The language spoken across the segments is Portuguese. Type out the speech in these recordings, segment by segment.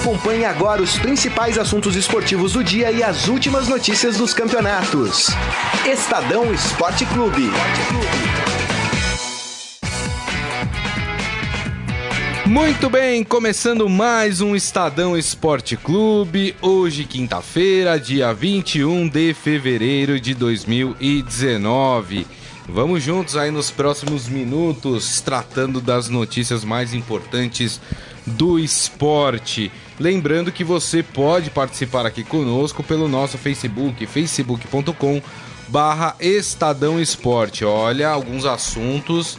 Acompanhe agora os principais assuntos esportivos do dia e as últimas notícias dos campeonatos. Estadão Esporte Clube. Muito bem, começando mais um Estadão Esporte Clube. Hoje, quinta-feira, dia 21 de fevereiro de 2019. Vamos juntos aí nos próximos minutos, tratando das notícias mais importantes do esporte. Lembrando que você pode participar aqui conosco pelo nosso Facebook, facebook.com barra Estadão Esporte. Olha, alguns assuntos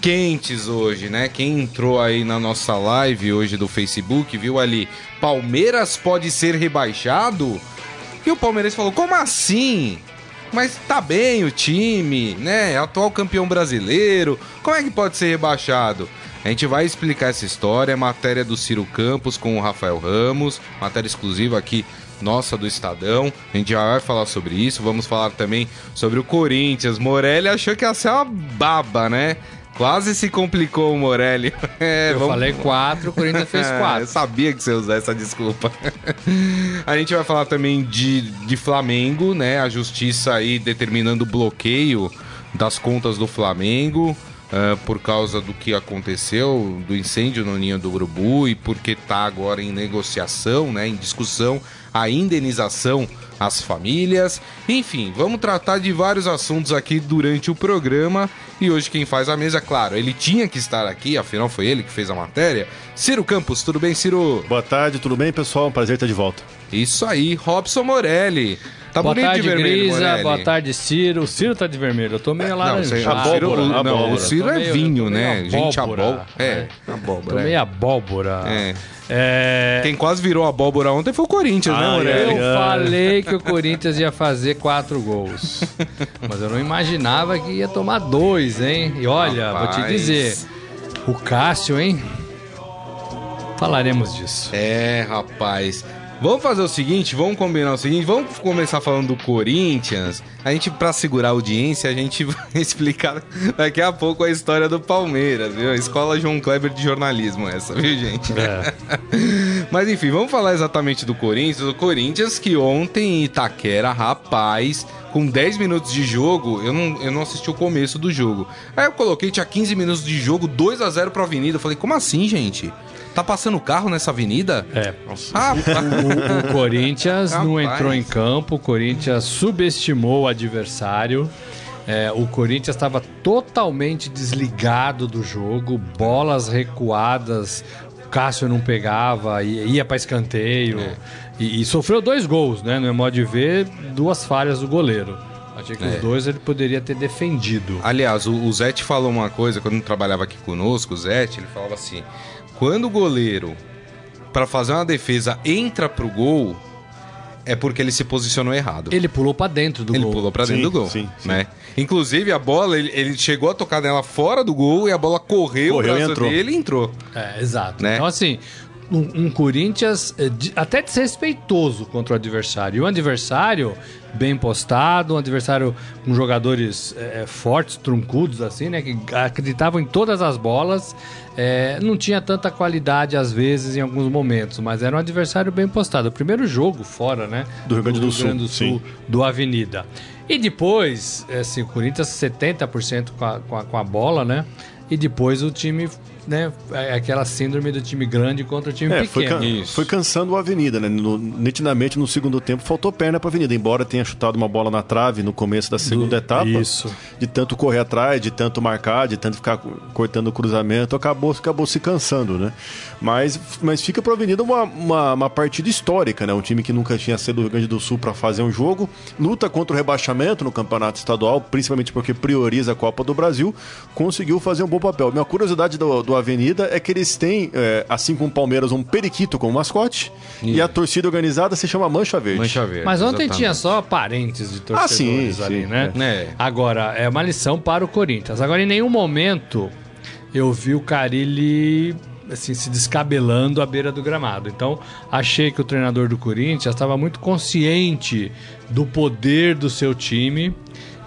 quentes hoje, né? Quem entrou aí na nossa live hoje do Facebook viu ali, Palmeiras pode ser rebaixado? E o Palmeiras falou, como assim? Mas tá bem o time, né? Atual campeão brasileiro, como é que pode ser rebaixado? A gente vai explicar essa história, matéria do Ciro Campos com o Rafael Ramos, matéria exclusiva aqui nossa do Estadão. A gente já vai falar sobre isso. Vamos falar também sobre o Corinthians. Morelli achou que ia ser uma baba, né? Quase se complicou o Morelli. É, eu vamos... falei quatro, o Corinthians fez quatro. eu sabia que você ia usar essa desculpa. a gente vai falar também de, de Flamengo, né? A justiça aí determinando o bloqueio das contas do Flamengo. Uh, por causa do que aconteceu, do incêndio no Ninho do Urubu e porque está agora em negociação, né, em discussão, a indenização às famílias. Enfim, vamos tratar de vários assuntos aqui durante o programa. E hoje quem faz a mesa, claro, ele tinha que estar aqui, afinal foi ele que fez a matéria. Ciro Campos, tudo bem, Ciro? Boa tarde, tudo bem, pessoal? Um prazer estar de volta. Isso aí, Robson Morelli. Tá boa bonito tarde, de vermelho, Grisa. Morelli. Boa tarde, Ciro. O Ciro tá de vermelho. Eu tô meio laranjado. Não, abóbora, o, não, o Ciro é vinho, né? Gente, abóbora. É, é, abóbora. Tô meio abóbora. É. É... Quem quase virou abóbora ontem foi o Corinthians, né, Morelli? Eu falei que o Corinthians ia fazer quatro gols. Mas eu não imaginava que ia tomar dois, hein? E olha, Rapaz. vou te dizer, o Cássio, hein? Falaremos disso. É, rapaz. Vamos fazer o seguinte, vamos combinar o seguinte, vamos começar falando do Corinthians. A gente, para segurar a audiência, a gente vai explicar daqui a pouco a história do Palmeiras, viu? Escola João Kleber de jornalismo essa, viu, gente? É. Mas enfim, vamos falar exatamente do Corinthians. O Corinthians que ontem em Itaquera, rapaz, com 10 minutos de jogo, eu não, eu não assisti o começo do jogo. Aí eu coloquei, tinha 15 minutos de jogo, 2 a 0 pra Avenida. Eu falei, como assim, gente? Tá passando carro nessa avenida? É. Ah, o, o, Corinthians não entrou em campo, o Corinthians subestimou o adversário. É, o Corinthians estava totalmente desligado do jogo, bolas recuadas, o Cássio não pegava, ia para escanteio. É. E, e, sofreu dois gols, né? No meu modo de ver, duas falhas do goleiro. Achei que é. os dois ele poderia ter defendido. Aliás, o, o Zete falou uma coisa quando trabalhava aqui conosco, o Zete, ele falava assim: quando o goleiro, para fazer uma defesa, entra pro gol, é porque ele se posicionou errado. Ele pulou para dentro do ele gol. Ele pulou para dentro sim, do gol, sim, sim. né? Inclusive a bola, ele, ele, chegou a tocar nela fora do gol e a bola correu, correu o braço entrou. dele e entrou. É, exato. Né? Então assim, um, um Corinthians é, até desrespeitoso contra o adversário. E o adversário bem postado, um adversário com jogadores é, fortes, truncudos, assim, né? Que acreditavam em todas as bolas. É, não tinha tanta qualidade às vezes em alguns momentos, mas era um adversário bem postado. O primeiro jogo fora, né? Do Rio Grande do, do, Sul, do, Sul, do Avenida. E depois, assim, o Corinthians 70% com a, com, a, com a bola, né? E depois o time né, é aquela síndrome do time grande contra o time é, pequeno. Foi, can foi, cansando o Avenida, né? No, nitidamente no segundo tempo faltou perna para a Avenida, embora tenha chutado uma bola na trave no começo da segunda do, etapa. Isso. De tanto correr atrás, de tanto marcar, de tanto ficar cortando o cruzamento, acabou, acabou se cansando, né? Mas, mas fica para a Avenida uma, uma, uma, partida histórica, né? Um time que nunca tinha sido do Rio Grande do Sul para fazer um jogo, luta contra o rebaixamento no campeonato estadual, principalmente porque prioriza a Copa do Brasil, conseguiu fazer um bom papel. Minha curiosidade do, do Avenida é que eles têm, é, assim como o Palmeiras, um periquito como mascote e a torcida organizada se chama Mancha Verde. Mancha Verde. Mas ontem exatamente. tinha só parentes de torcedores ah, sim, ali, sim, né? É. Agora, é uma lição para o Corinthians. Agora, em nenhum momento eu vi o Carilli assim, se descabelando à beira do gramado. Então, achei que o treinador do Corinthians estava muito consciente do poder do seu time.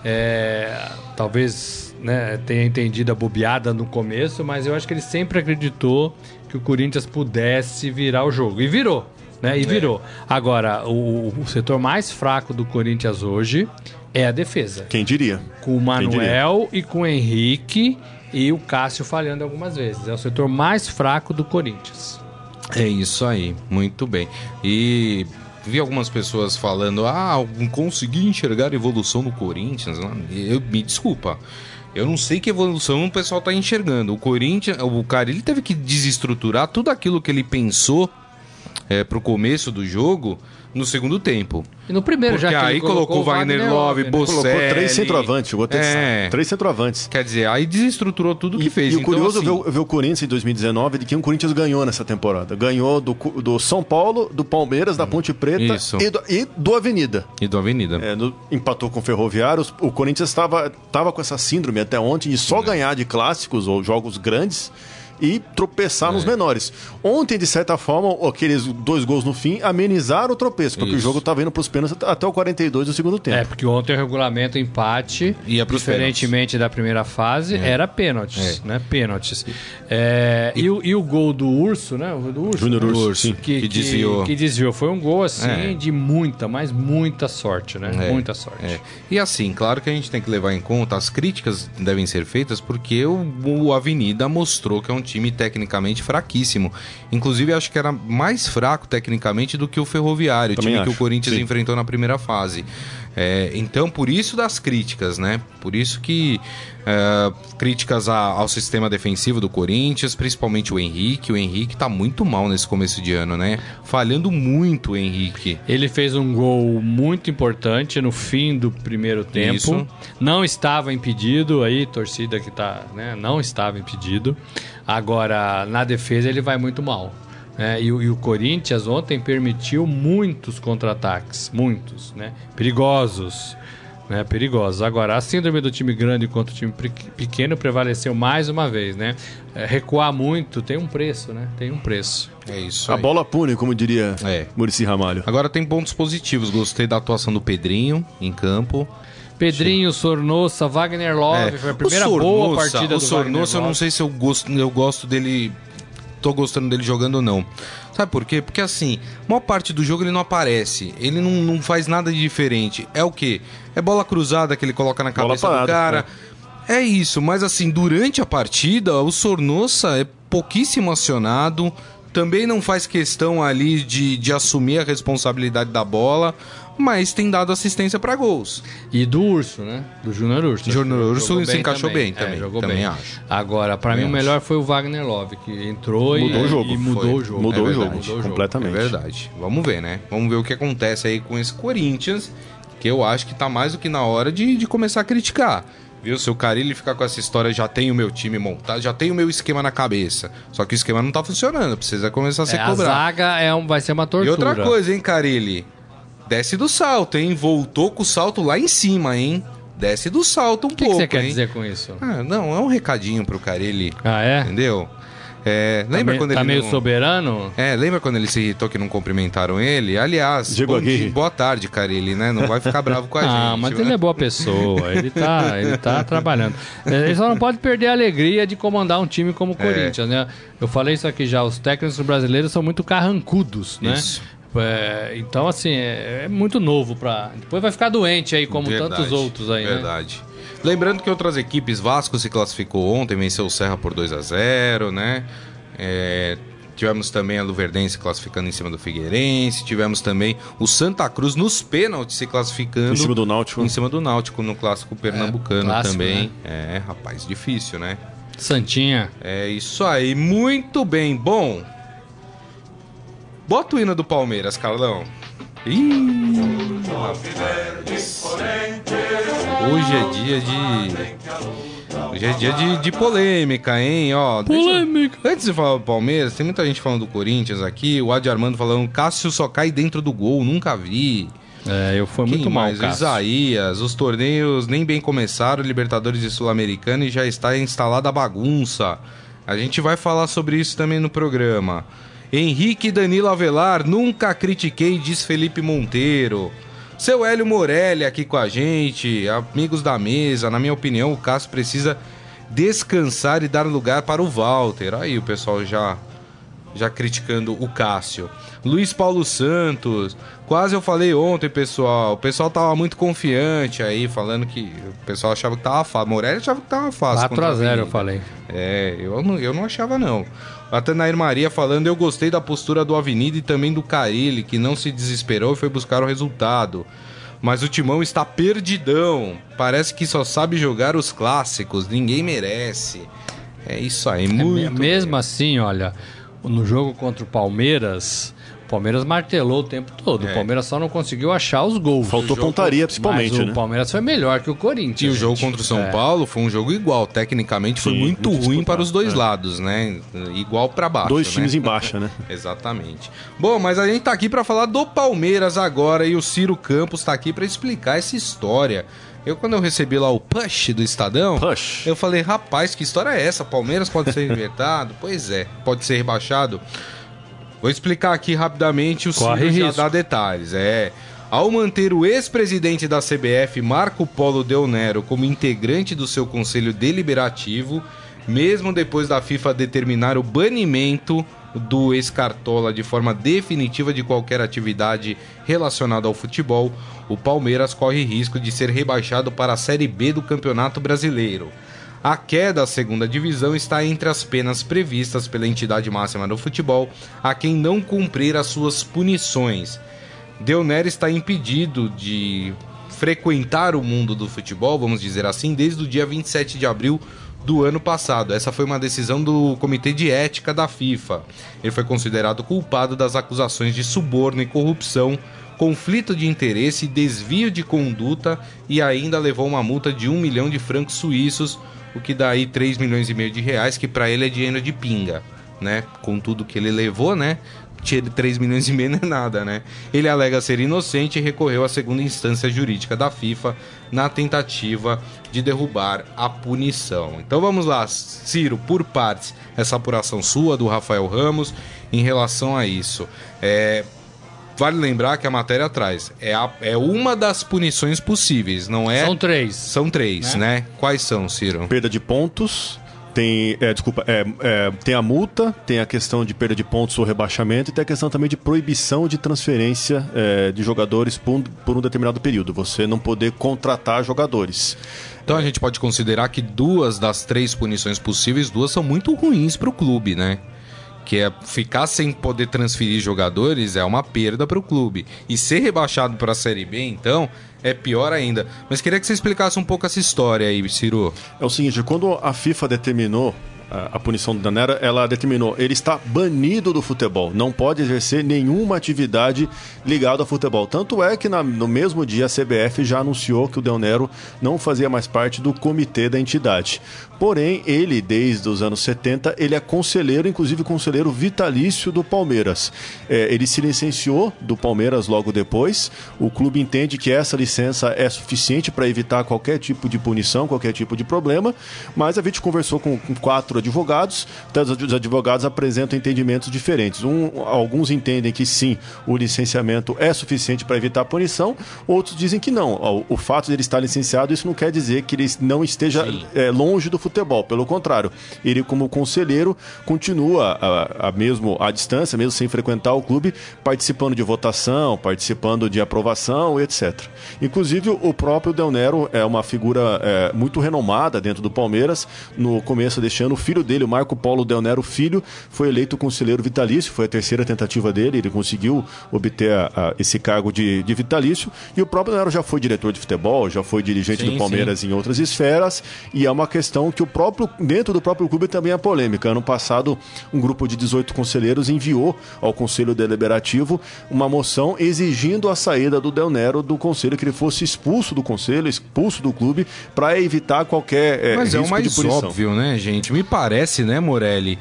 É, talvez né, tenha entendido a bobeada no começo, mas eu acho que ele sempre acreditou que o Corinthians pudesse virar o jogo. E virou. Né? E é. virou. Agora, o, o setor mais fraco do Corinthians hoje é a defesa. Quem diria? Com o Manuel e com o Henrique e o Cássio falhando algumas vezes. É o setor mais fraco do Corinthians. É isso aí, muito bem. E vi algumas pessoas falando: ah, consegui enxergar evolução no Corinthians. Eu, me desculpa. Eu não sei que evolução o pessoal tá enxergando. O Corinthians, o cara, ele teve que desestruturar tudo aquilo que ele pensou é, pro começo do jogo no segundo tempo. E no primeiro Porque já que aí colocou, colocou Wagner Love, né? Bocelli... Colocou três centroavantes, jogou é. três centroavantes. Quer dizer, aí desestruturou tudo que fez. E o então, curioso assim... ver, ver, o Corinthians em 2019, de quem o Corinthians ganhou nessa temporada. Ganhou do, do São Paulo, do Palmeiras, da hum, Ponte Preta e do, e do, Avenida. E do Avenida. É, no, empatou com o Ferroviário. O Corinthians estava com essa síndrome até ontem de só é. ganhar de clássicos ou jogos grandes e tropeçar é. nos menores. Ontem, de certa forma, aqueles dois gols no fim amenizaram o tropeço, porque Isso. o jogo estava indo para os pênaltis até o 42 do segundo tempo. É, porque ontem o regulamento empate, Ia diferentemente pênaltis. da primeira fase, é. era pênaltis, é. né? Pênaltis. É, e, o, e o gol do Urso, né? O do Urso. Júnior né? Urso, que, que, desviou. Que, que, desviou. Foi um gol, assim, é. de muita, mas muita sorte, né? É. Muita sorte. E assim, claro que a gente tem que levar em conta, as críticas devem ser feitas porque o, o Avenida mostrou que é um time tecnicamente fraquíssimo. Inclusive, acho que era mais fraco tecnicamente do que o Ferroviário, o time acho. que o Corinthians Sim. enfrentou na primeira fase. É, então, por isso das críticas, né? Por isso que é, críticas a, ao sistema defensivo do Corinthians, principalmente o Henrique. O Henrique tá muito mal nesse começo de ano, né? Falhando muito o Henrique. Ele fez um gol muito importante no fim do primeiro tempo. Isso. Não estava impedido aí, torcida que tá, né? Não estava impedido. Agora, na defesa ele vai muito mal. É, e, e, o Corinthians ontem permitiu muitos contra-ataques, muitos, né? Perigosos, né? Perigosos. Agora, a síndrome do time grande contra o time pequeno prevaleceu mais uma vez, né? É, recuar muito tem um preço, né? Tem um preço. É isso. A aí. bola pune, como diria é. Murici Ramalho. Agora tem pontos positivos. Gostei da atuação do Pedrinho em campo. Pedrinho, Sornossa, Wagner Love, é. foi a primeira Sornosa, boa partida o do Sornossa, eu não sei se eu gosto, eu gosto dele tô gostando dele jogando ou não. Sabe por quê? Porque assim, maior parte do jogo ele não aparece. Ele não, não faz nada de diferente. É o quê? É bola cruzada que ele coloca na cabeça parada, do cara. É. é isso, mas assim, durante a partida, o Sornossa é pouquíssimo acionado. Também não faz questão ali de, de assumir a responsabilidade da bola mas tem dado assistência para gols. E do Urso, né? Do Júnior Urso. Júnior Urso se encaixou também, bem também. É, jogou também bem. acho. Agora, para mim o melhor foi o Wagner Love, que entrou mudou e, o jogo. e mudou foi. o jogo. Mudou, é o jogo, mudou o jogo, completamente. É verdade. Vamos ver, né? Vamos ver o que acontece aí com esse Corinthians, que eu acho que tá mais do que na hora de, de começar a criticar. Viu? Se o Carilli ficar com essa história, já tem o meu time montado, já tem o meu esquema na cabeça. Só que o esquema não tá funcionando, precisa começar a ser é, cobrado. A zaga é um, vai ser uma tortura. E outra coisa, hein, Carilli? Desce do salto, hein? Voltou com o salto lá em cima, hein? Desce do salto um que pouco. O que você quer hein? dizer com isso? Ah, não, é um recadinho pro Carilli. Ah, é? Entendeu? É, lembra tá quando tá ele meio não... soberano? É, lembra quando ele se irritou que não cumprimentaram ele? Aliás, bom dia, boa tarde, Carilli, né? Não vai ficar bravo com a ah, gente. Ah, mas ele é boa pessoa, ele tá, ele tá trabalhando. É, ele só não pode perder a alegria de comandar um time como o é. Corinthians, né? Eu falei isso aqui já, os técnicos brasileiros são muito carrancudos, né? Isso. É, então, assim, é, é, muito novo para. Depois vai ficar doente aí, como verdade, tantos outros aí, né? Verdade. Né? Lembrando que outras equipes, Vasco se classificou ontem, venceu o Serra por 2 a 0 né? É, tivemos também a Luverdense classificando em cima do Figueirense. Tivemos também o Santa Cruz nos pênaltis se classificando. Em cima do Náutico. Em cima do Náutico, no clássico pernambucano é, clássico, também. Né? É, rapaz, difícil, né? Santinha. É isso aí, muito bem. Bom, Bota o hino do Palmeiras, Carlão. Ih, Hoje é dia de. Hoje é dia de, de polêmica, hein? Ó, polêmica. Deixa... Antes de falar do Palmeiras, tem muita gente falando do Corinthians aqui. O Adi Armando falando: Cássio só cai dentro do gol, nunca vi. É, eu fui muito mal, mais? Cássio. Isaías, os torneios nem bem começaram, Libertadores e Sul-Americana e já está instalada a bagunça. A gente vai falar sobre isso também no programa. Henrique Danilo Avelar, nunca critiquei, diz Felipe Monteiro. Seu Hélio Morelli aqui com a gente, amigos da mesa. Na minha opinião, o Cássio precisa descansar e dar lugar para o Walter. Aí o pessoal já já criticando o Cássio. Luiz Paulo Santos, quase eu falei ontem, pessoal. O pessoal tava muito confiante aí, falando que o pessoal achava que tava fácil. Morelli achava que tava fácil. 4x0, eu falei. É, eu não, eu não achava não. A Tanair Maria falando, eu gostei da postura do Avenida e também do Carilli, que não se desesperou e foi buscar o resultado. Mas o Timão está perdidão. Parece que só sabe jogar os clássicos, ninguém merece. É isso aí, muito. É, mesmo bem. assim, olha, no jogo contra o Palmeiras, o Palmeiras martelou o tempo todo. É. O Palmeiras só não conseguiu achar os gols. Faltou pontaria, principalmente. Mas o né? Palmeiras foi melhor que o Corinthians. E o jogo contra o São é. Paulo foi um jogo igual. Tecnicamente foi Sim, muito, muito ruim para os dois é. lados, né? Igual para baixo. Dois né? times em baixa, né? Exatamente. Bom, mas a gente tá aqui para falar do Palmeiras agora e o Ciro Campos tá aqui para explicar essa história. Eu, quando eu recebi lá o push do Estadão, push. eu falei, rapaz, que história é essa? Palmeiras pode ser invertado? pois é, pode ser rebaixado. Vou explicar aqui rapidamente o Corre já dá detalhes. É. Ao manter o ex-presidente da CBF, Marco Polo Del Nero, como integrante do seu conselho deliberativo, mesmo depois da FIFA determinar o banimento do ex-cartola de forma definitiva de qualquer atividade relacionada ao futebol, o Palmeiras corre risco de ser rebaixado para a Série B do Campeonato Brasileiro. A queda à segunda divisão está entre as penas previstas pela entidade máxima do futebol a quem não cumprir as suas punições. Deoner está impedido de frequentar o mundo do futebol, vamos dizer assim, desde o dia 27 de abril do ano passado. Essa foi uma decisão do Comitê de Ética da FIFA. Ele foi considerado culpado das acusações de suborno e corrupção, conflito de interesse, desvio de conduta e ainda levou uma multa de um milhão de francos suíços o que dá aí 3 milhões e meio de reais, que para ele é dinheiro de pinga, né? Com tudo que ele levou, né? 3 milhões e meio não é nada, né? Ele alega ser inocente e recorreu à segunda instância jurídica da FIFA na tentativa de derrubar a punição. Então vamos lá, Ciro, por partes, essa apuração sua do Rafael Ramos em relação a isso. É, Vale lembrar que a matéria traz. É, a, é uma das punições possíveis, não é? São três. São três, né? né? Quais são, Ciro? Perda de pontos, tem, é, desculpa, é, é, tem a multa, tem a questão de perda de pontos ou rebaixamento e tem a questão também de proibição de transferência é, de jogadores por um, por um, determinado período. Você não poder contratar jogadores. Então a gente pode considerar que duas das três punições possíveis, duas são muito ruins para o clube, né? Que é ficar sem poder transferir jogadores é uma perda para o clube. E ser rebaixado para a Série B, então, é pior ainda. Mas queria que você explicasse um pouco essa história aí, Ciro. É o seguinte, quando a FIFA determinou a, punição do Danera, ela determinou, ele está banido do futebol, não pode exercer nenhuma atividade ligada ao futebol. Tanto é que na, no mesmo dia a CBF já anunciou que o Del Nero não fazia mais parte do comitê da entidade. Porém, ele, desde os anos 70, ele é conselheiro, inclusive conselheiro vitalício do Palmeiras. É, ele se licenciou do Palmeiras logo depois. O clube entende que essa licença é suficiente para evitar qualquer tipo de punição, qualquer tipo de problema, mas a gente conversou com, com quatro quatro advogados, os advogados apresentam entendimentos diferentes. Um, alguns entendem que sim, o licenciamento é suficiente para evitar a punição, outros dizem que não. O, o fato de ele estar licenciado, isso não quer dizer que ele não esteja é, longe do futebol, pelo contrário, ele, como conselheiro, continua a, a mesmo à distância, mesmo sem frequentar o clube, participando de votação, participando de aprovação, etc. Inclusive, o próprio Del Nero é uma figura é, muito renomada dentro do Palmeiras. No começo deste ano, filho dele, o Marco Paulo Del Nero Filho, foi eleito conselheiro vitalício, foi a terceira tentativa dele, ele conseguiu obter a, a, esse cargo de, de, vitalício. E o próprio Del Nero já foi diretor de futebol, já foi dirigente sim, do Palmeiras sim. em outras esferas, e é uma questão que o próprio, dentro do próprio clube também é polêmica. Ano passado, um grupo de 18 conselheiros enviou ao Conselho Deliberativo uma moção exigindo a saída do Del Nero do conselho, que ele fosse expulso do conselho, expulso do clube, para evitar qualquer é, Mas risco é o mais óbvio, né, gente? Me parece, né, Morelli?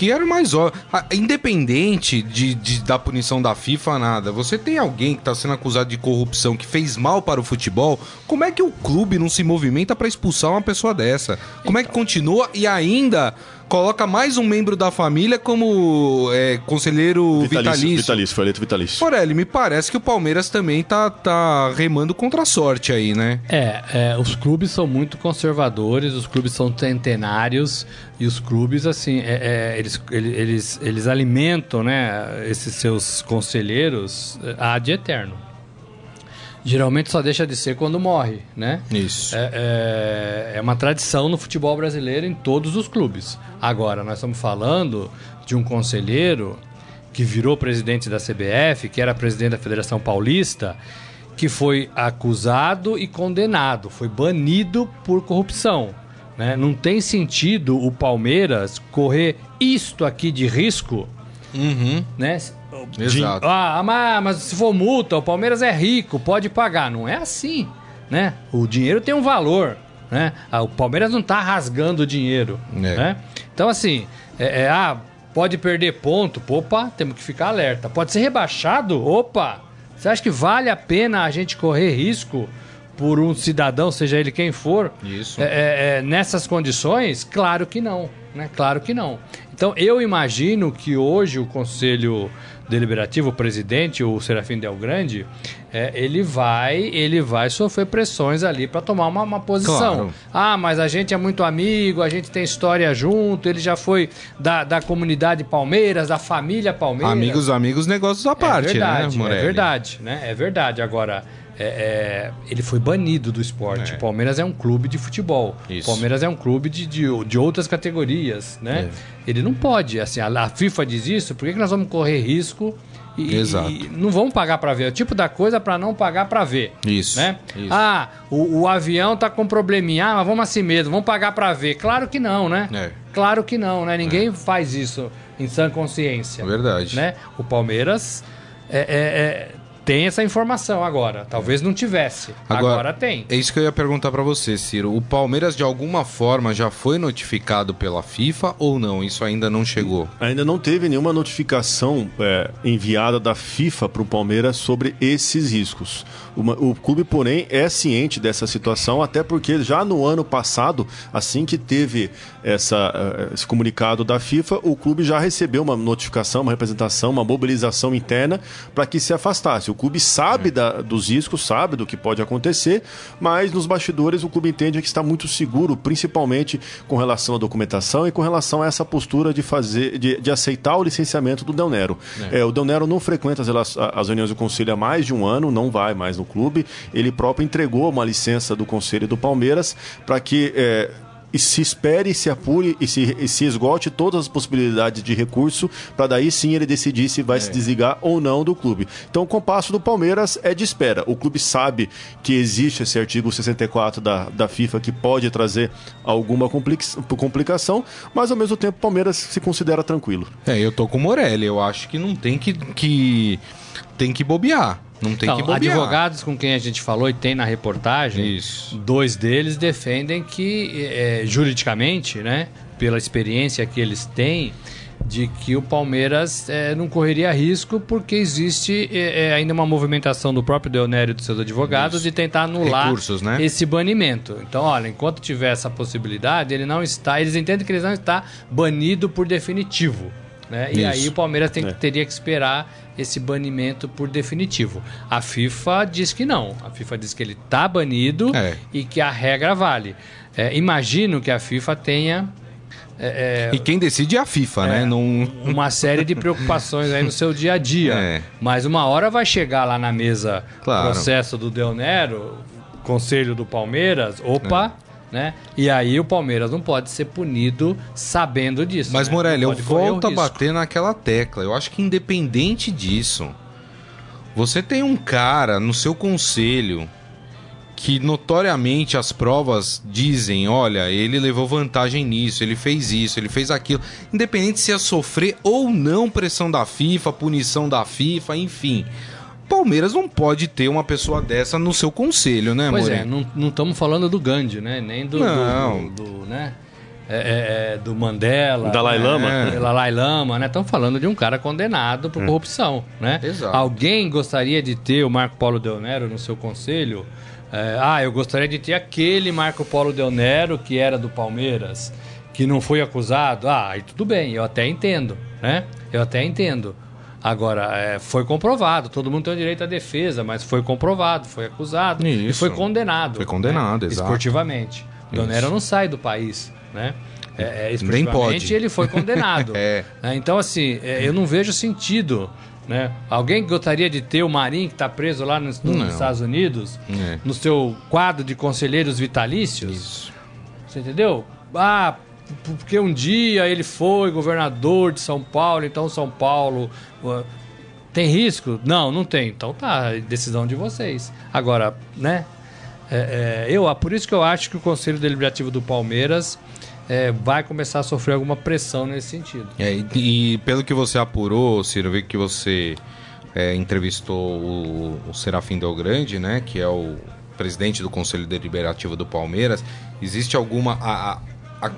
que era mais óbvio. Independente de, de, da punição da FIFA, nada. Você tem alguém que está sendo acusado de corrupção que fez mal para o futebol. Como é que o clube não se movimenta para expulsar uma pessoa dessa? Como é que continua e ainda coloca mais um membro da família como é, conselheiro vitalício. Vitalício, vitalício, foi eleito vitalício. Morelli, me parece que o Palmeiras também tá, tá remando contra a sorte aí, né? É, é, os clubes são muito conservadores, os clubes são centenários e os clubes, assim, é, é, eles, eles, eles alimentam, né, esses seus conselheiros a de eterno. Geralmente só deixa de ser quando morre, né? Isso. É, é, é uma tradição no futebol brasileiro em todos os clubes. Agora, nós estamos falando de um conselheiro que virou presidente da CBF, que era presidente da Federação Paulista, que foi acusado e condenado, foi banido por corrupção. Né? Não tem sentido o Palmeiras correr isto aqui de risco, Uhum. né? Exato. De- ah, mas, mas se for multa, o Palmeiras é rico, pode pagar. Não é assim, né? O dinheiro tem um valor, né? Ah, o Palmeiras não tá rasgando o dinheiro, É. né? Então, assim, é, é, ah, pode perder ponto, opa, temos que ficar alerta. Pode ser rebaixado, opa, você acha que vale a pena a gente correr risco por um cidadão, seja ele quem for, Isso. é, é, é, nessas condições? Claro que não, né? Claro que não. Então eu imagino que hoje o Conselho Deliberativo, o presidente, o Serafim Del Grande, é, ele vai, ele vai sofrer pressões ali para tomar uma, uma posição. Claro. Ah, mas a gente é muito amigo, a gente tem história junto, ele já foi da, da comunidade Palmeiras, da família Palmeiras. Amigos, amigos, negócios à parte, é verdade, né, Morelli? É verdade, né? É verdade. Agora, é, é, ele foi banido do esporte. É. O Palmeiras é um clube de futebol. Isso. O Palmeiras é um clube de, de, de outras categorias, né? É. Ele não pode, assim, a, a FIFA diz isso, por que, que nós vamos correr risco e, Exato. e não vamos pagar pra ver? É o tipo da coisa pra não pagar pra ver. Isso, Né? isso. Ah, o, o avião tá com probleminha, ah, mas vamos assim mesmo, vamos pagar pra ver. Claro que não, né? É. Claro que não, né? Ninguém faz isso em sã consciência É verdade. né? O Palmeiras é, é, é, tem essa informação agora. Talvez não tivesse. Agora, tem. É isso que eu ia perguntar pra você, Ciro. O Palmeiras, de alguma forma, já foi notificado pela FIFA ou não? Isso ainda não chegou? Ainda não teve nenhuma notificação é, enviada da FIFA para o Palmeiras sobre esses riscos. Uma- o clube, porém, é ciente dessa situação, até porque já no ano passado, assim que teve essa, eh, esse comunicado da FIFA, o clube já recebeu uma notificação, uma representação, uma mobilização interna para que se afastasse. O clube sabe da- dos riscos, sabe do que pode acontecer, mas nos bastidores o clube entende que está muito seguro, principalmente com relação à documentação e com relação a essa postura de fazer, de, de aceitar o licenciamento do Del Nero. É, o Del Nero não frequenta as, as reuniões do conselho há mais de um ano, não vai mais no clube. Ele próprio entregou uma licença do conselho do Palmeiras para que é, e se espere, se apure e se, e se esgote todas as possibilidades de recurso para daí sim ele decidir se vai se desligar ou não do clube. Então o compasso do Palmeiras é de espera. O clube sabe que existe esse artigo 64 da, da FIFA que pode trazer alguma complica- complicação, mas ao mesmo tempo o Palmeiras se considera tranquilo. É, eu tô com o Morelli. Eu acho que não tem que. que tem que bobear. Não tem Então, que bobear. advogados com quem a gente falou e tem na reportagem, Isso. dois deles defendem que, é, juridicamente, né, pela experiência que eles têm, de que o Palmeiras é, não correria risco porque existe é, é, ainda uma movimentação do próprio Deonério e dos seus advogados Isso. de tentar anular Recursos, né? esse banimento. Então, olha, enquanto tiver essa possibilidade, ele não está, eles entendem que ele não está banido por definitivo. Né? E aí o Palmeiras tem É. teria que esperar esse banimento por definitivo. A FIFA diz que não. A FIFA diz que ele está banido É. e que a regra vale. É, imagino que a FIFA tenha é, é, E quem decide é a FIFA, né? Não. uma série de preocupações aí no seu dia a dia. É. Mas uma hora vai chegar lá na mesa Claro. processo do Del Nero, conselho do Palmeiras, opa, É. né? E aí o Palmeiras não pode ser punido sabendo disso. Mas, né? Morelli, eu volto a bater naquela tecla. Eu acho que independente disso, você tem um cara no seu conselho que notoriamente as provas dizem, olha, ele levou vantagem nisso, ele fez isso, ele fez aquilo, independente se ia sofrer ou não pressão da FIFA, punição da FIFA, enfim. Palmeiras não pode ter uma pessoa dessa no seu conselho, né, Pois é, Morelli? não estamos falando do Gandhi, né? Nem do, do- Não. do, do, né? É, é, é, do Mandela, Dalai né? Lama. É, Dalai Lama, né? Estamos falando de um cara condenado por corrupção, né? Exato. Alguém gostaria de ter o Marco Polo Del Nero no seu conselho? É, ah, eu gostaria de ter aquele Marco Polo Del Nero que era do Palmeiras, que não foi acusado, ah, aí tudo bem, eu até entendo, né? Eu até entendo. Agora, é, foi comprovado, todo mundo tem o direito à defesa, mas foi comprovado, foi acusado e Isso. foi condenado. Foi condenado, né? exato. Esportivamente. Donero não sai do país, né? É, é, Nem pode. ele foi condenado. É. né? Então, assim, é, eu não vejo sentido. Né? Alguém gostaria de ter o Marinho que está preso lá nos, nos. Estados Unidos, É. no seu quadro de conselheiros vitalícios? Isso. Você entendeu? Ah, porque um dia ele foi governador de São Paulo, então São Paulo. uh, Tem risco? Não, não tem. Então tá, é decisão de vocês. Agora, né? é, é, eu, ah, por isso que eu acho que o Conselho Deliberativo do Palmeiras é, vai começar a sofrer alguma pressão nesse sentido. É, e, e pelo que você apurou, Ciro, vi que você é, entrevistou o, o Serafim Del Grande, né? Que é o presidente do Conselho Deliberativo do Palmeiras. Existe alguma. A, a, a,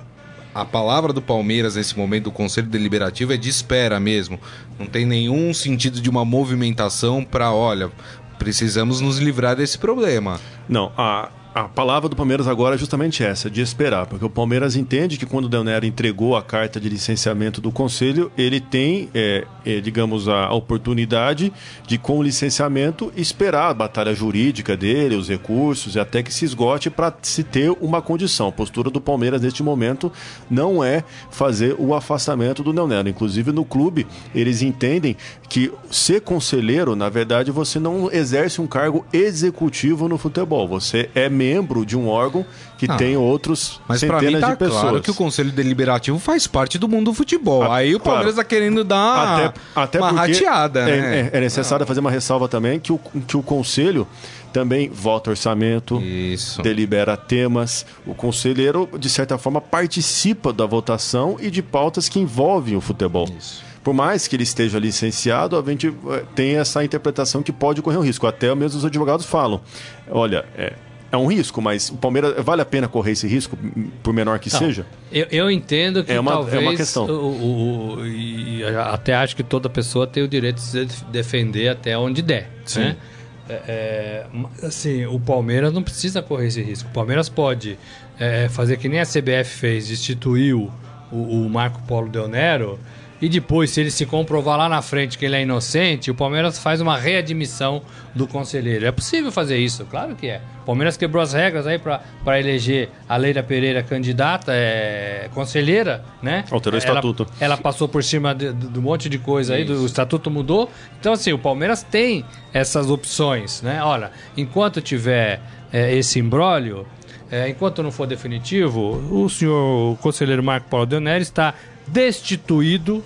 a palavra do Palmeiras nesse momento do Conselho Deliberativo é de espera mesmo. Não tem nenhum sentido de uma movimentação para, olha, precisamos nos livrar desse problema. Não, a, a palavra do Palmeiras agora é justamente essa, de esperar, porque o Palmeiras entende que quando o Del Nero entregou a carta de licenciamento do Conselho, ele tem, é, é, digamos, a, oportunidade de, com o licenciamento, esperar a batalha jurídica dele, os recursos, e até que se esgote para se ter uma condição. A postura do Palmeiras neste momento não é fazer o afastamento do Del Nero. Inclusive, no clube, eles entendem que ser conselheiro, na verdade, você não exerce um cargo executivo no futebol. Você é membro de um órgão que Ah, tem outros Mas centenas mim tá de pessoas. claro que o Conselho Deliberativo faz parte do mundo do futebol. Ah, Aí o Palmeiras claro. tá querendo dar até, até uma rateada, é, né? é- é necessário fazer uma ressalva também que o, que o conselho também vota orçamento, Isso. delibera temas. O conselheiro, de certa forma, participa da votação e de pautas que envolvem o futebol. Isso. Por mais que ele esteja licenciado, a gente eh, tem essa interpretação que pode correr um risco. Até mesmo os advogados falam: olha, é, é um risco, mas o Palmeiras vale a pena correr esse risco, por menor que seja? Eu, eu entendo que É uma- é talvez. uma questão. O, o- o- e até acho que toda pessoa tem o direito de se defender até onde der. Sim. Né? É, é, assim, o Palmeiras não precisa correr esse risco. O Palmeiras pode é, fazer que nem a CBF fez, destituiu o, o Marco Polo Del Nero. E depois, se ele se comprovar lá na frente que ele é inocente, o Palmeiras faz uma readmissão do conselheiro. É possível fazer isso, claro que é. O Palmeiras quebrou as regras aí para eleger a Leila Pereira candidata, é, conselheira, né? Alterou o Ela- estatuto. Ela passou por cima de, de- de um monte de coisa aí, do, o estatuto mudou. Então, assim, o Palmeiras tem essas opções, né? Olha, enquanto tiver é, esse imbróglio, é, enquanto não for definitivo, o senhor o conselheiro Marco Paulo Deoneri está destituído,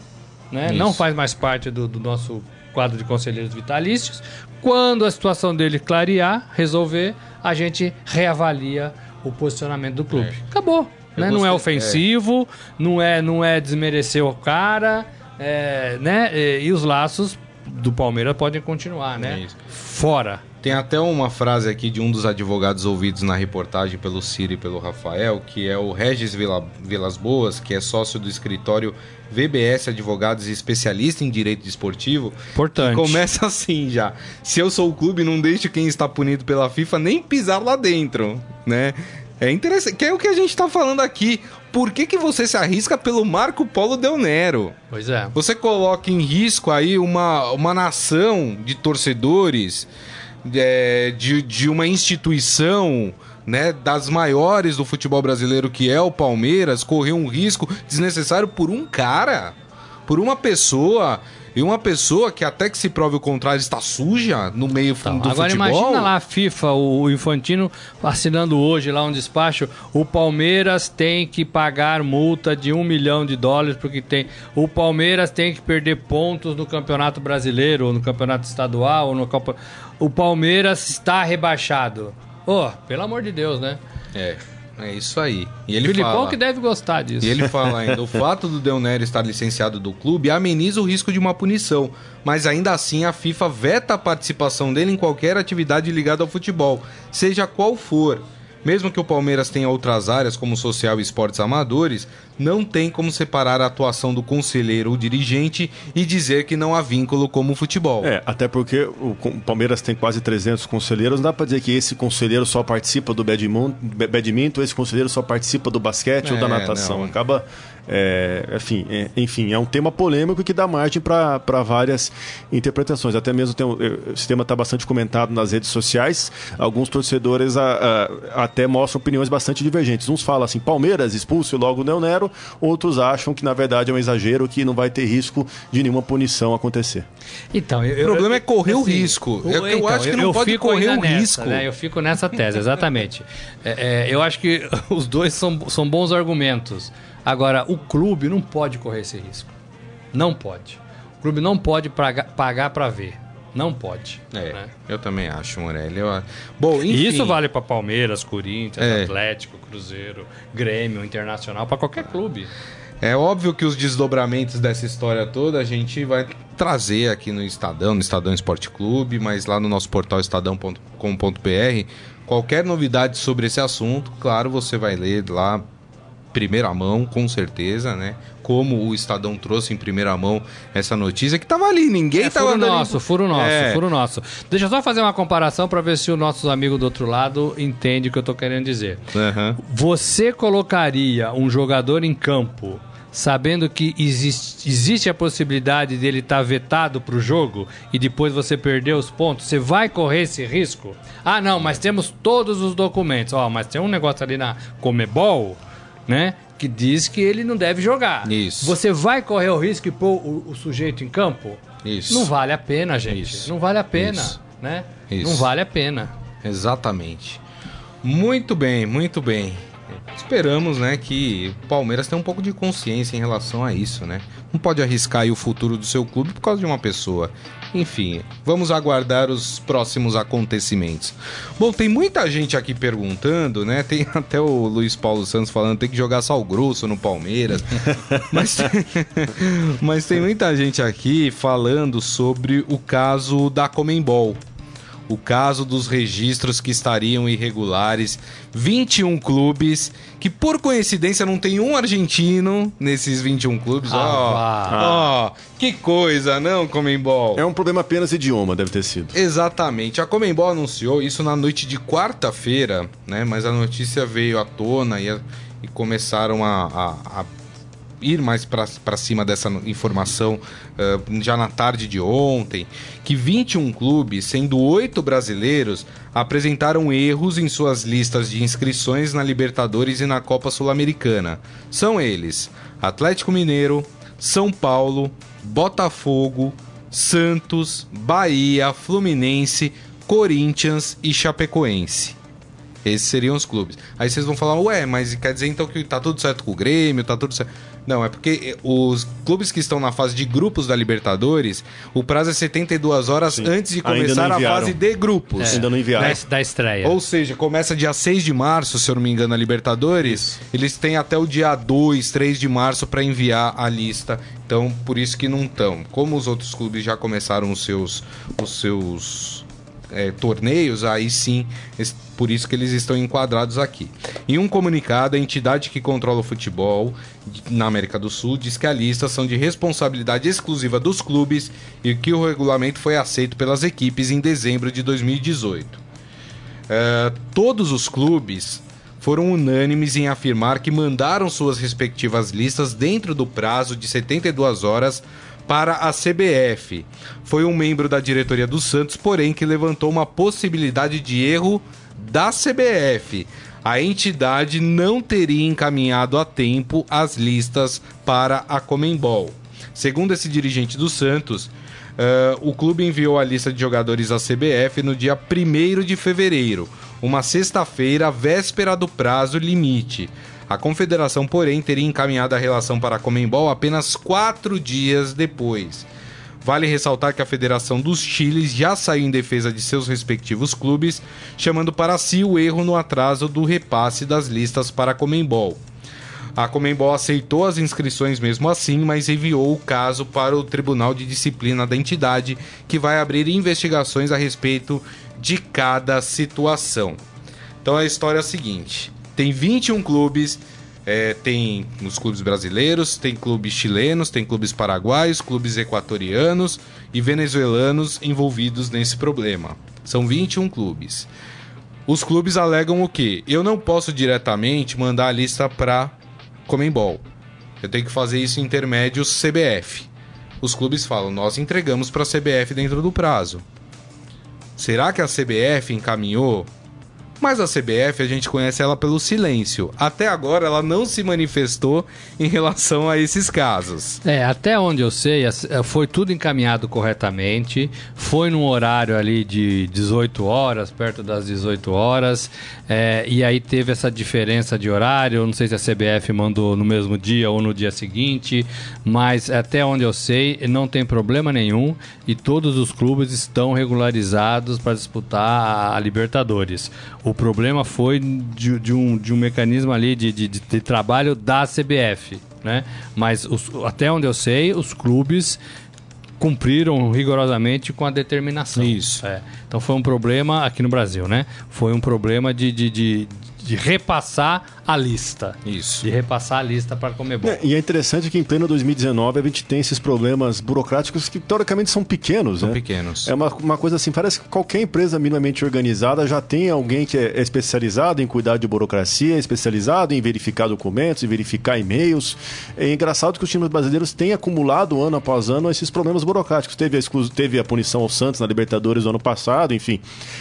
né? Não faz mais parte do, do nosso quadro de conselheiros vitalícios. Quando a situação dele clarear, resolver, a gente reavalia o posicionamento do clube. Acabou. Eu Né? Não é ofensivo, não é não é desmerecer o cara, é, né? E, e os laços do Palmeiras podem continuar, né? Isso. Fora. Tem até uma frase aqui de um dos advogados ouvidos na reportagem pelo Ciro e pelo Rafael, que é o Regis Vila, Vilas Boas, que é sócio do escritório VBS Advogados e especialista em direito desportivo. Importante. Começa assim já. Se eu sou o clube, não deixo quem está punido pela FIFA nem pisar lá dentro, né? É interessante, que é o que a gente tá falando aqui. Por que, que você se arrisca pelo Marco Polo Del Nero? Pois é. Você coloca em risco aí uma, uma nação de torcedores, é, de, de uma instituição né, das maiores do futebol brasileiro, que é o Palmeiras, correr um risco desnecessário por um cara, por uma pessoa. E uma pessoa que até que se prove o contrário está suja no meio Então, do agora futebol. imagina lá a FIFA, o Infantino assinando hoje lá um despacho, o Palmeiras tem que pagar multa de um milhão de dólares porque tem, o Palmeiras tem que perder pontos no Campeonato Brasileiro ou no Campeonato Estadual ou no Copa, o Palmeiras está rebaixado. Oh, pelo amor de Deus, né? É, é isso aí. E ele Filipão fala... que deve gostar disso. E ele fala ainda: o fato do Del Nero estar licenciado do clube ameniza o risco de uma punição, mas ainda assim a FIFA veta a participação dele em qualquer atividade ligada ao futebol, seja qual for. Mesmo que o Palmeiras tenha outras áreas, como social e esportes amadores, não tem como separar a atuação do conselheiro ou dirigente e dizer que não há vínculo como o futebol. É, até porque o Palmeiras tem quase 300 conselheiros, não dá para dizer que esse conselheiro só participa do badminton, esse conselheiro só participa do basquete é, ou da é, natação. Não. Acaba é, enfim, é, enfim, é um tema polêmico que dá margem para várias interpretações. Até mesmo tem, esse tema está bastante comentado nas redes sociais. Alguns torcedores a, a, até mostram opiniões bastante divergentes. Uns falam assim, Palmeiras expulso logo o Neo Nero, outros acham que na verdade é um exagero, que não vai ter risco de nenhuma punição acontecer. Então, eu, o problema eu, é correr assim, o risco. Eu, eu então, acho que não pode correr o nessa, risco. Né? Eu fico nessa tese, exatamente. é, é, eu acho que os dois são, são bons argumentos. Agora, o clube não pode correr esse risco. Não pode. O clube não pode pagar para ver. Não pode. É, né? eu também acho, Morelli. Eu... Bom, enfim... E isso vale para Palmeiras, Corinthians, é. Atlético, Cruzeiro, Grêmio, Internacional, para qualquer clube. É óbvio que os desdobramentos dessa história toda a gente vai trazer aqui no Estadão, no Estadão Esporte Clube, mas lá no nosso portal estadão.com.br, qualquer novidade sobre esse assunto, claro, você vai ler lá primeira mão, com certeza, né? Como o Estadão trouxe em primeira mão essa notícia que tava ali, ninguém é, tava furo nosso, furo nosso, é. furo nosso. Deixa eu só fazer uma comparação para ver se o nosso amigo do outro lado entende o que eu tô querendo dizer. Uhum. Você colocaria um jogador em campo sabendo que existe, existe a possibilidade dele estar tá vetado para o jogo e depois você perder os pontos, você vai correr esse risco? Ah, não, mas temos todos os documentos. Ó, oh, mas tem um negócio ali na Comebol né? Que diz que ele não deve jogar. Isso. Você vai correr o risco de pôr o, o sujeito em campo? Isso. Não vale a pena, gente. Isso. Não vale a pena, Isso. né? Isso. Não vale a pena. Exatamente. Muito bem, muito bem. Esperamos, né, que o Palmeiras tenha um pouco de consciência em relação a isso, né? Não pode arriscar o futuro do seu clube por causa de uma pessoa. Enfim, vamos aguardar os próximos acontecimentos. Bom, tem muita gente aqui perguntando, né? Tem até o Luiz Paulo Santos falando que tem que jogar sal grosso no Palmeiras. mas, mas tem muita gente aqui falando sobre o caso da Comembol o caso dos registros que estariam irregulares. 21 clubes, que por coincidência não tem um argentino nesses 21 clubes. Ó, ah, oh, que coisa, não, Comembol? É um problema apenas idioma, deve ter sido. Exatamente. A Comembol anunciou isso na noite de quarta-feira, né? Mas a notícia veio à tona e, e começaram a, a, a ir mais para cima dessa informação uh, já na tarde de ontem, que 21 clubes, sendo oito brasileiros, apresentaram erros em suas listas de inscrições na Libertadores e na Copa Sul-Americana. São eles: Atlético Mineiro, São Paulo, Botafogo, Santos, Bahia, Fluminense, Corinthians e Chapecoense. Esses seriam os clubes. Aí vocês vão falar, ué, mas quer dizer então que tá tudo certo com o Grêmio, tá tudo certo. Não, é porque os clubes que estão na fase de grupos da Libertadores, o prazo é 72 horas Sim. antes de começar a fase de grupos. É. Ainda não enviaram. Da, da estreia. Ou seja, começa dia 6 de março, se eu não me engano, a Libertadores. Isso. Eles têm até o dia 2, 3 de março para enviar a lista. Então, por isso que não estão. Como os outros clubes já começaram os seus, os seus é, torneios, aí sim, por isso que eles estão enquadrados aqui. Em um comunicado, a entidade que controla o futebol na América do Sul diz que a lista são de responsabilidade exclusiva dos clubes e que o regulamento foi aceito pelas equipes em dezembro de 2018. É, todos os clubes foram unânimes em afirmar que mandaram suas respectivas listas dentro do prazo de 72 horas para a CBF. Foi um membro da diretoria do Santos, porém, que levantou uma possibilidade de erro da CBF. A entidade não teria encaminhado a tempo as listas para a Comembol. Segundo esse dirigente do Santos, uh, o clube enviou a lista de jogadores à CBF no dia 1 de fevereiro, uma sexta-feira, véspera do prazo limite. A confederação, porém, teria encaminhado a relação para a Comembol apenas quatro dias depois. Vale ressaltar que a Federação dos Chiles já saiu em defesa de seus respectivos clubes, chamando para si o erro no atraso do repasse das listas para a Comembol. A Comembol aceitou as inscrições mesmo assim, mas enviou o caso para o Tribunal de Disciplina da entidade, que vai abrir investigações a respeito de cada situação. Então a história é a seguinte: tem 21 clubes. É, tem os clubes brasileiros, tem clubes chilenos, tem clubes paraguaios, clubes equatorianos e venezuelanos envolvidos nesse problema. São 21 clubes. Os clubes alegam o quê? Eu não posso diretamente mandar a lista para Comembol. Eu tenho que fazer isso em intermédio CBF. Os clubes falam: nós entregamos para a CBF dentro do prazo. Será que a CBF encaminhou mas a CBF, a gente conhece ela pelo silêncio. Até agora, ela não se manifestou em relação a esses casos. É, até onde eu sei, é, foi tudo encaminhado corretamente. Foi num horário ali de 18 horas, perto das 18 horas. É, e aí teve essa diferença de horário. Não sei se a CBF mandou no mesmo dia ou no dia seguinte. Mas até onde eu sei, não tem problema nenhum. E todos os clubes estão regularizados para disputar a Libertadores. O problema foi de, de, um, de um mecanismo ali de, de, de trabalho da CBF, né? Mas os, até onde eu sei, os clubes cumpriram rigorosamente com a determinação. Isso. É. Então foi um problema aqui no Brasil, né? Foi um problema de, de, de, de repassar a lista. Isso. De repassar a lista para comer bom. É, e é interessante que em pleno 2019 a gente tem esses problemas burocráticos que teoricamente são pequenos, são né? pequenos. É uma, uma coisa assim, parece que qualquer empresa minimamente organizada já tem alguém que é especializado em cuidar de burocracia, especializado em verificar documentos, em verificar e-mails. É engraçado que os times brasileiros têm acumulado ano após ano esses problemas burocráticos. Teve a, teve a punição ao Santos na Libertadores no ano passado, enfim.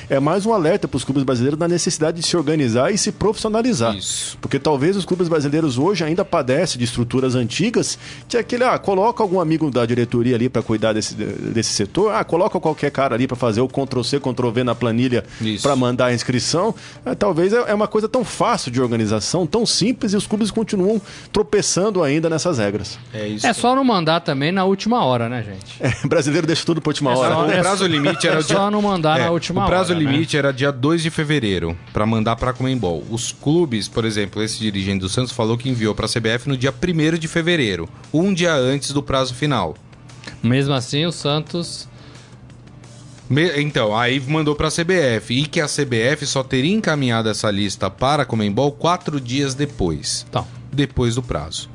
É mais um alerta para os clubes brasileiros da necessidade de se organizar e se profissionalizar. Isso. Porque talvez os clubes brasileiros hoje ainda padecem de estruturas antigas, que é aquele, ah, coloca algum amigo da diretoria ali para cuidar desse, desse setor, ah, coloca qualquer cara ali para fazer o Ctrl-C, Ctrl-V na planilha para mandar a inscrição. É, talvez é, é uma coisa tão fácil de organização, tão simples, e os clubes continuam tropeçando ainda nessas regras. É, isso. é só não mandar também na última hora, né, gente? É, brasileiro deixa tudo para última é hora. Só, o prazo limite era é dia... só não mandar na última hora. O prazo hora, limite né? era dia 2 de fevereiro para mandar para Comembol. Os clubes, por exemplo, esse dirigente do Santos falou que enviou para a CBF no dia 1 de fevereiro, um dia antes do prazo final. Mesmo assim, o Santos. Me... Então, aí mandou para a CBF e que a CBF só teria encaminhado essa lista para a Comembol quatro dias depois. Tá. Depois do prazo.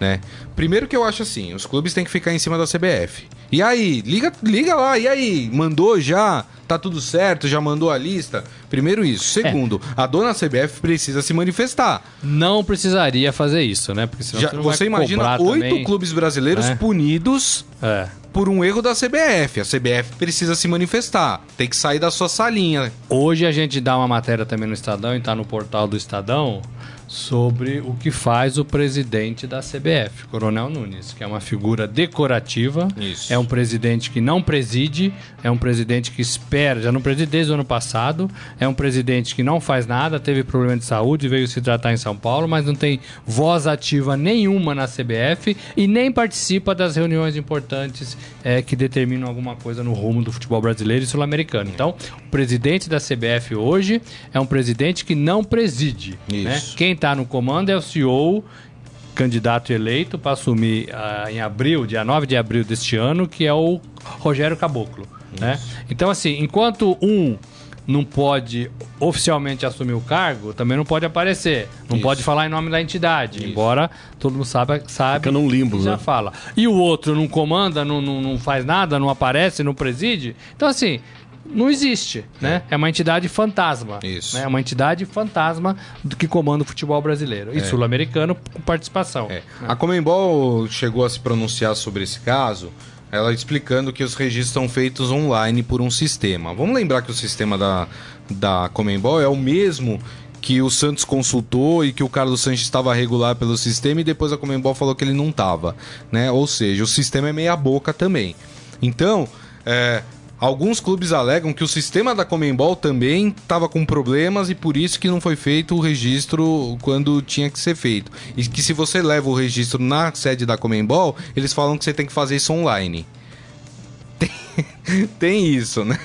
Né? Primeiro que eu acho assim, os clubes têm que ficar em cima da CBF. E aí, liga, liga lá, e aí, mandou já? Tá tudo certo? Já mandou a lista? Primeiro isso. Segundo, é. a dona CBF precisa se manifestar. Não precisaria fazer isso, né? Porque já, você imagina oito clubes brasileiros né? punidos é. por um erro da CBF. A CBF precisa se manifestar. Tem que sair da sua salinha. Hoje a gente dá uma matéria também no Estadão e tá no portal do Estadão sobre o que faz o presidente da CBF, Coronel Nunes, que é uma figura decorativa, Isso. é um presidente que não preside, é um presidente que espera, já não preside desde o ano passado, é um presidente que não faz nada, teve problema de saúde, veio se tratar em São Paulo, mas não tem voz ativa nenhuma na CBF e nem participa das reuniões importantes é, que determinam alguma coisa no rumo do futebol brasileiro e sul-americano. Então, o presidente da CBF hoje é um presidente que não preside. Né? Quem está no comando é o CEO candidato eleito para assumir uh, em abril, dia 9 de abril deste ano, que é o Rogério Caboclo. Né? Então, assim, enquanto um não pode oficialmente assumir o cargo, também não pode aparecer. Não Isso. pode falar em nome da entidade, Isso. embora todo mundo saiba, sabe Fica num limbo, já né? fala. E o outro não comanda, não, não, não faz nada, não aparece, não preside. Então, assim, não existe, né? É uma entidade fantasma. Isso. Né? É uma entidade fantasma do que comanda o futebol brasileiro. E É. sul-americano com participação. É. A Comembol chegou a se pronunciar sobre esse caso, ela explicando que os registros são feitos online por um sistema. Vamos lembrar que o sistema da, da Comembol é o mesmo que o Santos consultou e que o Carlos Sanches estava regular pelo sistema e depois a Comembol falou que ele não estava, né? Ou seja, o sistema é meia boca também. Então, é, alguns clubes alegam que o sistema da Comembol também estava com problemas e por isso que não foi feito o registro quando tinha que ser feito. E que se você leva o registro na sede da Comembol, eles falam que você tem que fazer isso online. Tem, tem isso, né?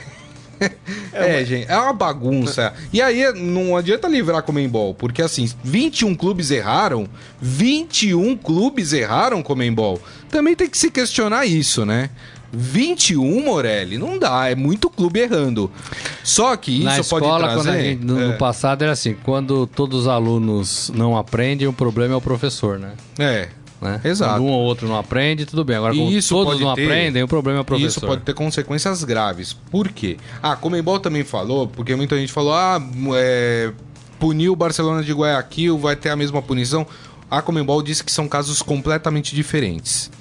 É, gente, é uma bagunça. E aí não adianta livrar Comembol, porque assim, 21 clubes erraram, 21 clubes erraram Comembol. Também tem que se questionar isso, né? 21, Morelli, não dá, é muito clube errando. Só que isso Na pode escola, trazer... quando a gente- no, é, passado era assim, quando todos os alunos não aprendem, o problema é o professor, né? é, Né? Exato. Quando um ou outro não aprende, tudo bem. Agora, quando isso todos pode não ter- aprendem, o problema é o professor. Isso pode ter consequências graves. Por quê? Ah, Comembol também falou, porque muita gente falou, ah, é, puniu o Barcelona de Guayaquil, vai ter a mesma punição. A Comembol disse que são casos completamente diferentes.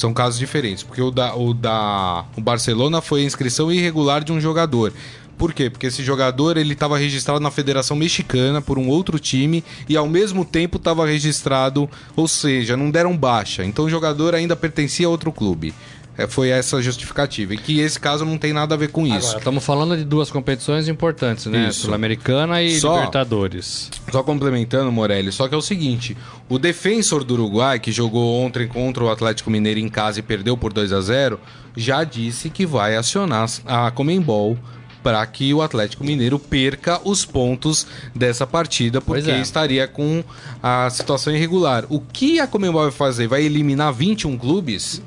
São casos diferentes, porque o da, o da o Barcelona foi a inscrição irregular de um jogador. Por quê? Porque esse jogador ele estava registrado na Federação Mexicana por um outro time e ao mesmo tempo estava registrado, ou seja, não deram baixa. Então o jogador ainda pertencia a outro clube. É, foi essa justificativa. E que esse caso não tem nada a ver com isso. Agora, estamos falando de duas competições importantes, né? Sul-Americana e Só- Libertadores. Só complementando, Morelli, só que é o seguinte: o defensor do Uruguai, que jogou ontem contra o Atlético Mineiro em casa e perdeu por 2 a 0 já disse que vai acionar a Comembol para que o Atlético Mineiro perca os pontos dessa partida, porque é. estaria com a situação irregular. O que a Comembol vai fazer? Vai eliminar 21 clubes?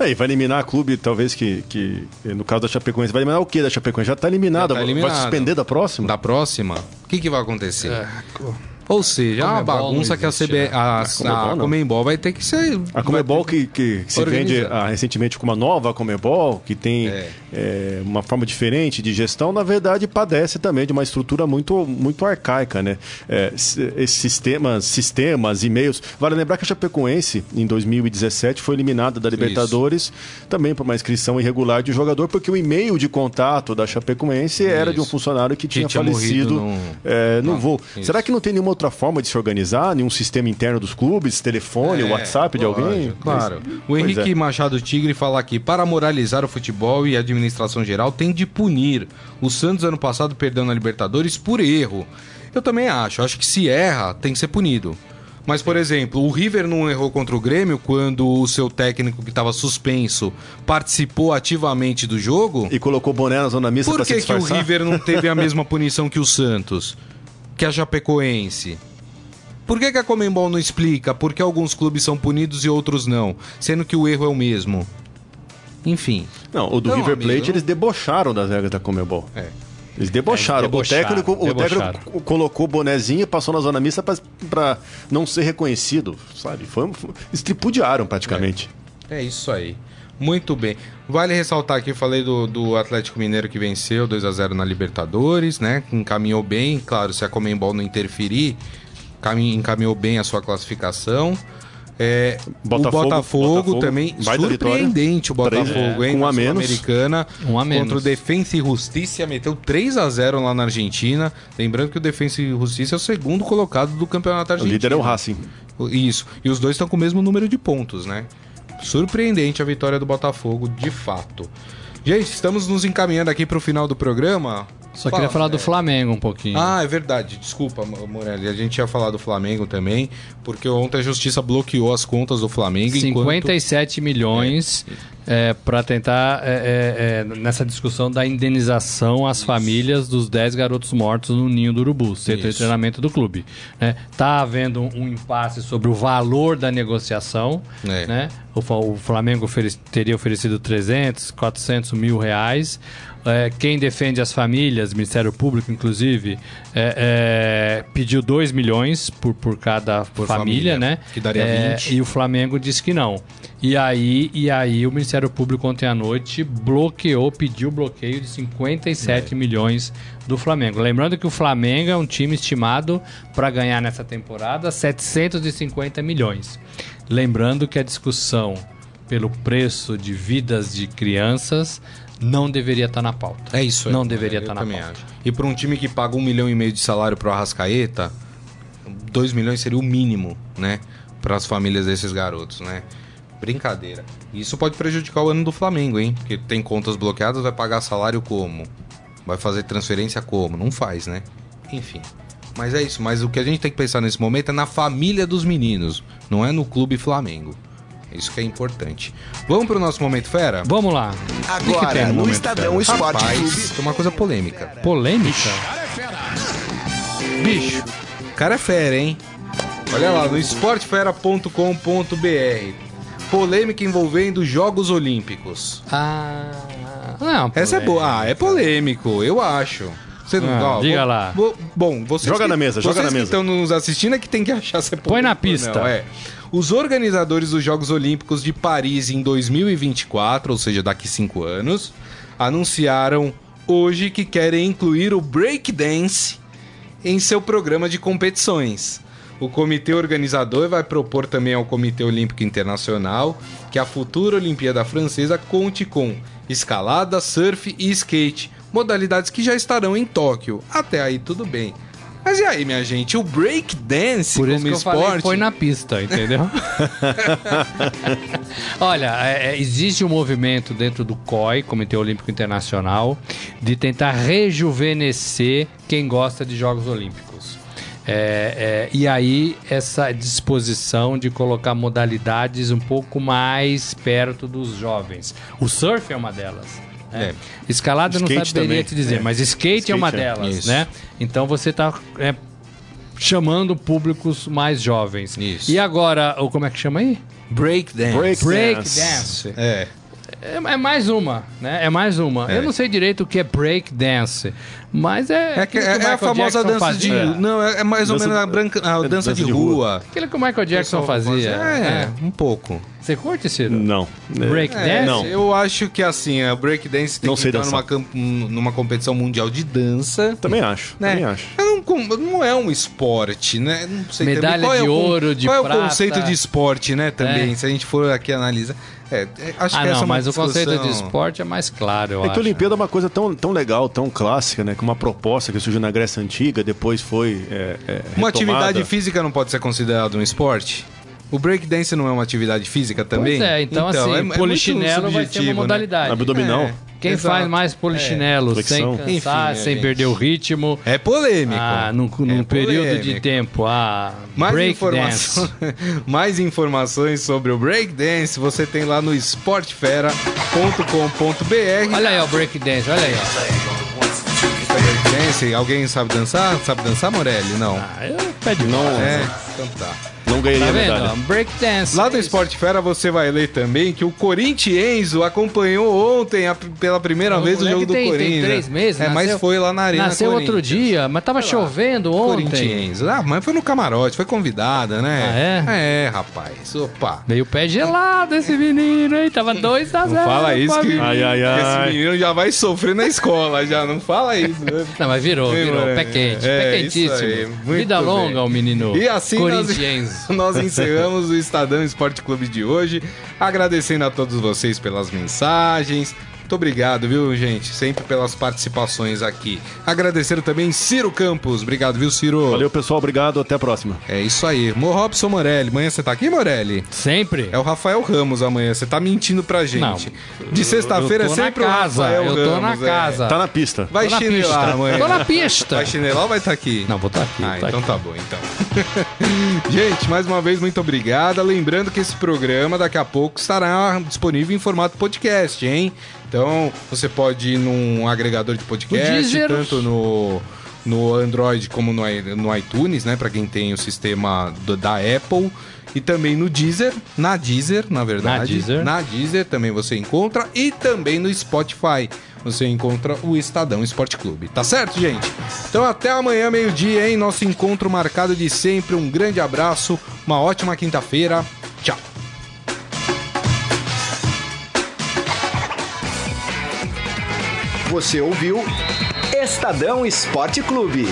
É, e vai eliminar clube, talvez que, que, no caso da Chapecoense, vai eliminar o quê da Chapecoense? Já tá eliminada, Já tá eliminado. vai suspender da próxima? Da próxima? O que, que vai acontecer? É, Ou seja, é uma bagunça que a, CB, né? a, A Comebol a. Comembol vai ter que ser. A Comebol que, que se vende ah, recentemente com uma nova Comebol, que tem É. é, uma forma diferente de gestão, na verdade padece também de uma estrutura muito, muito arcaica, né? É, esses sistemas, sistemas, e-mails. Vale lembrar que a Chapecoense, em 2017, foi eliminada da Libertadores também por uma inscrição irregular de jogador, porque o e-mail de contato da Chapecoense era de um Isso. funcionário que, Que tinha, tinha falecido num- é, no Ah, voo. isso. Será que não tem nenhuma outra forma de se organizar? Nenhum sistema interno dos clubes, telefone, É, WhatsApp de alguém? lógico, Claro. O Pois Henrique é. Machado Tigre fala aqui: para moralizar o futebol e a administração geral, tem de punir. O Santos, ano passado, perdeu na Libertadores por erro. Eu também acho. Acho que se erra, tem que ser punido. Mas, por exemplo, o River não errou contra o Grêmio quando o seu técnico, que estava suspenso, participou ativamente do jogo? E colocou boné na zona mista Por que, que o? River não teve a mesma punição que o Santos? Que a Chapecoense? Por que, que a Comembol não explica por que alguns clubes são punidos e outros não? Sendo que o erro é o mesmo. Enfim. Não, o do Não, River amigo, Plate não- eles debocharam das regras da Comebol. É. Eles debocharam. É, debocharam, o técnico, o debocharam. técnico colocou o bonezinho e passou na zona mista pra, pra não ser reconhecido, sabe? Foi, foi, eles tripudiaram praticamente. É isso aí. Muito bem. Vale ressaltar aqui, eu falei do, do Atlético Mineiro que venceu 2 a 0 na Libertadores, né? Encaminhou bem, claro, se a Comembol não interferir, cami- encaminhou bem a sua classificação. É, Botafogo- o Botafogo, Botafogo, também surpreendente o Três, Botafogo, é, hein? com um a menos. Sul-Americana Um a menos. contra o Defensa e Justiça meteu 3 a 0 lá na Argentina. Lembrando que o Defensa e Justiça é o segundo colocado do Campeonato O Argentino. líder é o Racing. Isso. E os dois estão com o mesmo número de pontos, né? Surpreendente a vitória do Botafogo, de fato. Gente, estamos nos encaminhando aqui para o final do programa. Só queria Fala, falar do. Flamengo um pouquinho. Ah, é verdade. Desculpa, Mo- Morelli. A gente ia falar do Flamengo também, porque ontem a justiça bloqueou as contas do Flamengo. enquanto- 57 milhões é, para tentar é, é, é, nessa discussão da indenização às famílias dos 10 garotos mortos no ninho do Urubu, centro de Isso. treinamento do clube. Né? Tá havendo um impasse sobre o valor da negociação. É. Né? O, o Flamengo ofere- teria oferecido 300, 400 mil reais. É, quem defende as famílias, Ministério Público, inclusive, é, é, pediu 2 milhões por, por cada Por família, família, né? que daria É, 20. E o Flamengo disse que não. E aí, e aí o Ministério Público ontem à noite bloqueou, pediu bloqueio de 57 milhões do Flamengo. Lembrando que o Flamengo é um time estimado para ganhar nessa temporada 750 milhões. Lembrando que a discussão pelo preço de vidas de crianças não deveria estar na pauta. É isso aí. Não deveria Eu estar na também pauta. acho. E para um time que paga um milhão e meio de salário pro Arrascaeta, 2 milhões seria o mínimo, né? Para as famílias desses garotos, né? Brincadeira. Isso pode prejudicar o ano do Flamengo, hein? Porque tem contas bloqueadas, vai pagar salário como? Vai fazer transferência como? Não faz, né? Enfim. Mas é isso. Mas o que a gente tem que pensar nesse momento é na família dos meninos, não é no clube Flamengo. Isso que é importante. Vamos pro nosso momento fera? Vamos lá. Agora, no momento, Estadão cara? Esporte Rapaz, Clube. tem uma coisa polêmica. Polêmica? Bicho, o cara é fera, hein? Olha lá, no esportefera.com.br. polêmica envolvendo Jogos Olímpicos. Ah. Não, Essa é boa. Ah, é polêmico, eu acho. Você não, Ah, ó, diga vou- lá. vou- bom, vocês Joga que- na mesa, joga vocês na que mesa. estão nos assistindo é que tem que achar se é Põe na polêmico ou pista. não, é. Os organizadores dos Jogos Olímpicos de Paris em 2024, ou seja, daqui cinco anos, anunciaram hoje que querem incluir o breakdance em seu programa de competições. O comitê organizador vai propor também ao Comitê Olímpico Internacional que a futura Olimpíada Francesa conte com escalada, surf e skate, modalidades que já estarão em Tóquio. Até aí tudo bem. Mas e aí, minha gente, o breakdance Por isso como que esporte... falei, põe na pista, entendeu? Olha, é, é, existe um movimento dentro do COI, Comitê Olímpico Internacional, de tentar rejuvenescer quem gosta de Jogos Olímpicos. É, é, e aí, essa disposição de colocar modalidades um pouco mais perto dos jovens. O surf é uma delas. né? É. Escalada eu não Skate saberia também, te dizer, é. mas skate, é Skate uma é. delas, Isso. né? Então você está chamando públicos mais jovens. Isso. E agora, o como é que chama aí? Breakdance. Break- Break Dance. dance. É. É, é mais uma, né? É mais uma. É. Eu não sei direito o que é break dance, mas é. É, que- é- que é a famosa Jackson dança fazia. de. Não, é, é mais ou Dança- menos a, branca, a é dança, de, dança de rua. rua. Aquilo que o Michael Jackson fazia. É, um pouco. Você curte, Ciro? Não. Break É, dance? não. Eu acho que assim, a breakdance tem Não que sei entrar numa, numa competição mundial de dança. Também acho. Né? Também acho. É com- não é um esporte, né? Não sei Medalha é de con- ouro, de Qual é o prata. conceito de esporte, né? Também, É. se a gente for aqui analisar. É, é, acho Ah, que essa não, é uma mas o conceito de discussão- esporte é mais claro, eu É que acho. a Olimpíada é uma coisa tão, tão legal, tão clássica, né? Que uma proposta que surgiu na Grécia Antiga, depois foi. é, é, Uma atividade física não pode ser considerada um esporte? O breakdance não é uma atividade física também? Pois é, então, assim, é- é polichinelo vai ser uma né? modalidade. Abdominal. É. Quem Exato. faz mais polichinelo sem Flexão. cansar, Enfim, sem gente. perder o ritmo, É polêmico. ah, num, num É período de tempo, ah, Mais, break informações, dance. mais informações sobre o breakdance você tem lá no esportfera.com.br. Olha aí, o break dance, olha aí, ó. Breakdance, alguém sabe dançar? Sabe dançar, Morelli? Não. Ah, eu pé de Não. É, então tá. Não ganhei Tá medalha. ó? Break dance. Lá do Esporte Fera você vai ler também que o Corinthians acompanhou ontem a- pela primeira O vez o jogo do tem- tem Corinthians. três meses, É, mas nasceu- foi lá na Arena Nasceu outro Corinthians. dia, mas tava chovendo ontem. Corinthians. Ah, mas foi no camarote, foi convidada, né? Ah, é? É, rapaz. Opa. Meio pé gelado esse menino, hein? Tava 2 a 0 Não fala isso que, Ai, ai, que ai. esse menino já vai sofrer na escola, já. Não fala isso. né? Não, mas virou, virou. Pé quente, É, pé isso aí, quentíssimo. muito Vida bem. longa o menino E assim nós, Nós encerramos o Estadão Esporte Clube de hoje, agradecendo a todos vocês pelas mensagens. Muito obrigado, viu, gente? Sempre pelas participações aqui. Agradecendo também Ciro Campos. Obrigado, viu, Ciro? Valeu, pessoal. Obrigado. Até a próxima. É isso aí. Mo Robson Morelli. Amanhã você tá aqui, Morelli? Sempre. É o Rafael Ramos amanhã. Você tá mentindo pra gente. De sexta-feira é na sempre casa, o Rafael eu tô na Ramos, é. casa. Tá na pista. Vai Tô na chinelar pista. amanhã. Tô na pista. Vai chinelar ou vai estar aqui? Não, vou estar aqui. Ah, tá então aqui. tá bom, então. Gente, mais uma vez, muito obrigada. Lembrando que esse programa daqui a pouco estará disponível em formato podcast, hein? Então, você pode ir num agregador de podcast, tanto no, no Android como no, no iTunes, né? Pra quem tem o sistema do- da Apple. E também no Deezer, na Deezer, na verdade. Deezer. Na Deezer também você encontra. E também no Spotify você encontra o Estadão Esporte Clube. Tá certo, gente? Então até amanhã, meio-dia, hein? Nosso encontro marcado de sempre. Um grande abraço, uma ótima quinta-feira. Tchau. Você ouviu Estadão Esporte Clube.